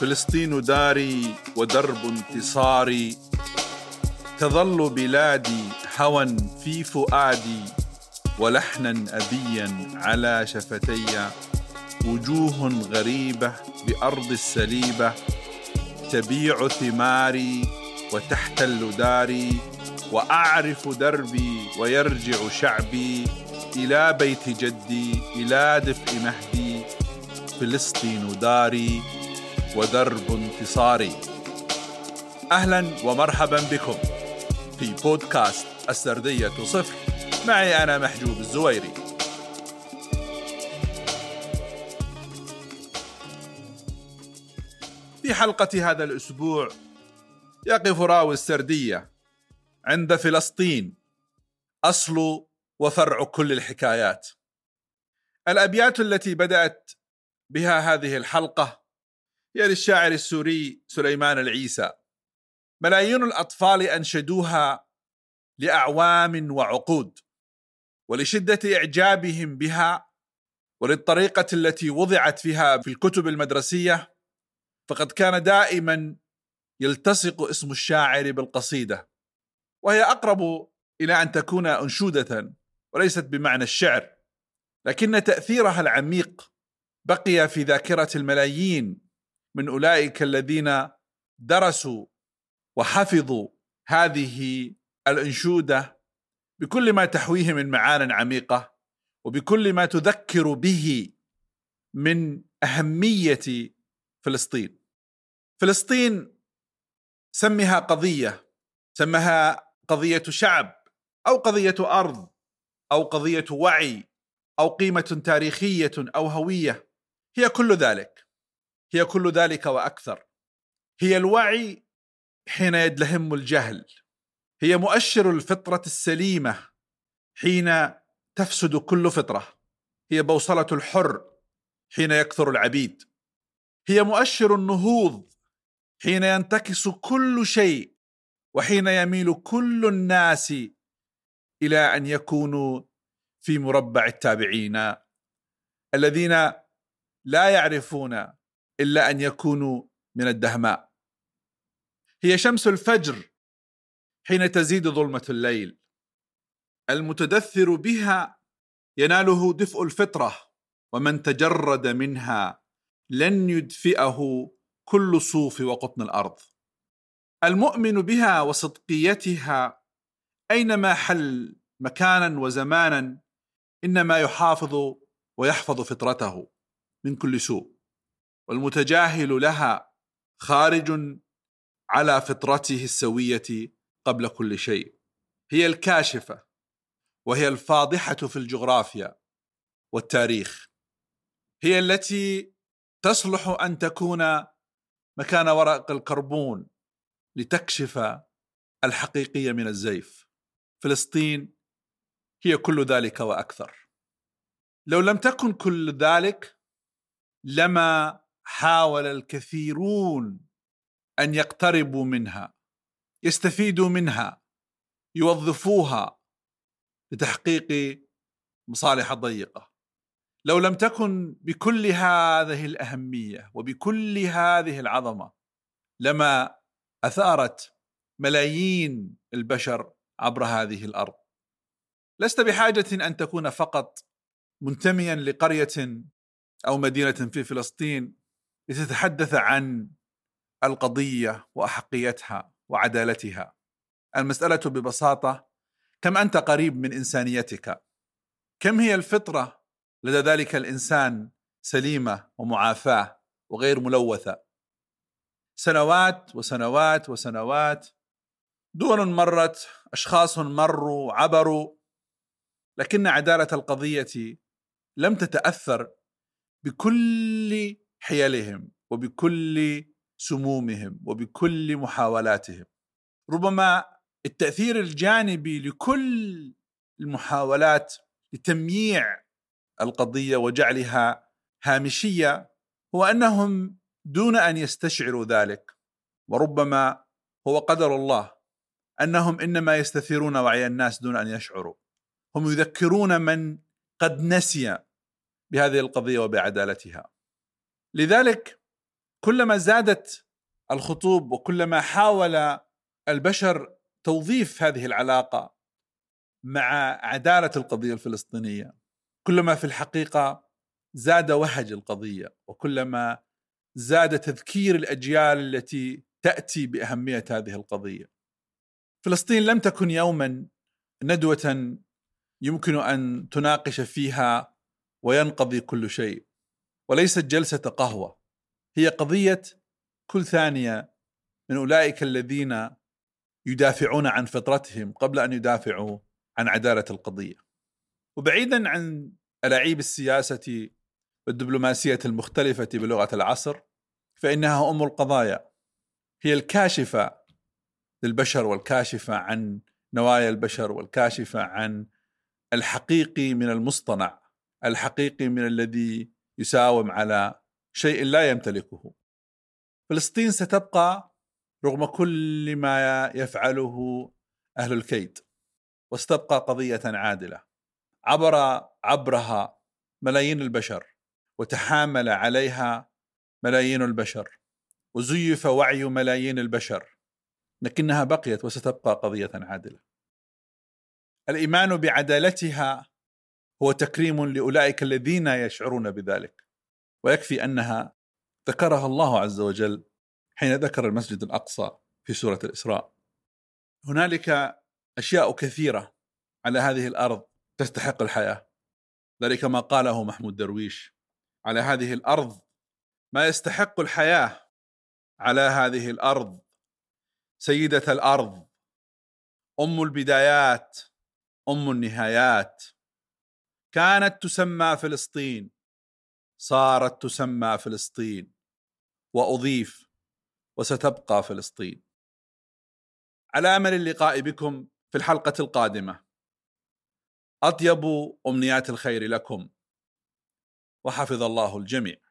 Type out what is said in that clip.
فلسطين داري ودرب انتصاري. تظل بلادي هوى في فؤادي ولحنا أبيا على شفتي. وجوه غريبة بأرض السليبة تبيع ثماري وتحتل داري وأعرف دربي ويرجع شعبي إلى بيت جدي إلى دفء مهدي. فلسطين داري ودرب انتصاري. أهلا ومرحبا بكم في بودكاست السردية صفر. معي أنا محجوب الزويري. في حلقة هذا الأسبوع يقف راوي السردية عند فلسطين. أصل وفرع كل الحكايات. الأبيات التي بدأت بها هذه الحلقة هي للشاعر السوري سليمان العيسى. ملايين الأطفال أنشدوها لأعوام وعقود ولشدة إعجابهم بها وللطريقة التي وضعت فيها في الكتب المدرسية فقد كان دائما يلتصق اسم الشاعر بالقصيدة وهي أقرب إلى أن تكون أنشودة وليست بمعنى الشعر. لكن تأثيرها العميق بقي في ذاكرة الملايين من أولئك الذين درسوا وحفظوا هذه الأنشودة بكل ما تحويه من معان عميقة وبكل ما تذكر به من أهمية فلسطين. فلسطين سمها قضية سمها قضية شعب أو قضية أرض أو قضية وعي أو قيمة تاريخية أو هوية هي كل ذلك. هي كل ذلك وأكثر. هي الوعي حين يدلهم الجهل. هي مؤشر الفطرة السليمة حين تفسد كل فطرة. هي بوصلة الحر حين يكثر العبيد. هي مؤشر النهوض حين ينتكس كل شيء وحين يميل كل الناس إلى أن يكونوا في مربع التابعين. الذين لا يعرفون إلا أن يكونوا من الدهماء. هي شمس الفجر حين تزيد ظلمة الليل. المتدثر بها يناله دفء الفطرة ومن تجرد منها لن يدفئه كل صوف وقطن الأرض. المؤمن بها وصدقيتها أينما حل مكانا وزمانا إنما يحافظ ويحفظ فطرته من كل سوء. والمتجاهل لها خارج على فطرته السوية قبل كل شيء. هي الكاشفة وهي الفاضحة في الجغرافيا والتاريخ. هي التي تصلح أن تكون مكان ورق الكربون لتكشف الحقيقيه من الزيف. فلسطين هي كل ذلك وأكثر. لو لم تكن كل ذلك لما حاول الكثيرون أن يقتربوا منها يستفيدوا منها يوظفوها لتحقيق مصالح ضيقة. لو لم تكن بكل هذه الأهمية وبكل هذه العظمة لما أثارت ملايين البشر عبر هذه الأرض. لست بحاجة أن تكون فقط منتميا لقرية أو مدينة في فلسطين. لتتحدث عن القضية وأحقيتها وعدالتها. المسألة ببساطة كم أنت قريب من إنسانيتك؟ كم هي الفطرة لدى ذلك الإنسان سليمة ومعافاة وغير ملوثة؟ سنوات وسنوات وسنوات دول مرت أشخاص مروا عبروا لكن عدالة القضية لم تتأثر بكل حيلهم وبكل سمومهم وبكل محاولاتهم. ربما التأثير الجانبي لكل المحاولات لتمييع القضية وجعلها هامشية هو أنهم دون أن يستشعروا ذلك وربما هو قدر الله أنهم إنما يستثيرون وعي الناس دون أن يشعروا. هم يذكرون من قد نسي بهذه القضية وبعدالتها. لذلك كلما زادت الخطوب وكلما حاول البشر توظيف هذه العلاقة مع عدالة القضية الفلسطينية كلما في الحقيقة زاد وهج القضية وكلما زاد تذكير الأجيال التي تأتي بأهمية هذه القضية. فلسطين لم تكن يوما ندوة يمكن أن تناقش فيها وينقضي كل شيء وليست جلسة قهوة هي قضية كل ثانية من أولئك الذين يدافعون عن فطرتهم قبل أن يدافعوا عن عدالة القضية. وبعيدا عن ألاعيب السياسة والدبلوماسية المختلفة بلغة العصر فإنها أم القضايا هي الكاشفة للبشر والكاشفة عن نوايا البشر والكاشفة عن الحقيقي من المصطنع الحقيقي من الذي يساوم على شيء لا يمتلكه. فلسطين ستبقى رغم كل ما يفعله أهل الكيد وستبقى قضية عادلة. عبر عبرها ملايين البشر وتحامل عليها ملايين البشر وزيف وعي ملايين البشر لكنها بقيت وستبقى قضية عادلة. الإيمان بعدالتها هو تكريم لأولئك الذين يشعرون بذلك. ويكفي أنها ذكرها الله عز وجل حين ذكر المسجد الأقصى في سورة الإسراء. هنالك أشياء كثيرة على هذه الأرض تستحق الحياة. ذلك ما قاله محمود درويش. على هذه الأرض ما يستحق الحياة. على هذه الأرض سيدة الأرض. أم البدايات أم النهايات. كانت تسمى فلسطين صارت تسمى فلسطين وأضيف وستبقى فلسطين. على أمل اللقاء بكم في الحلقة القادمة. أطيب أمنيات الخير لكم وحفظ الله الجميع.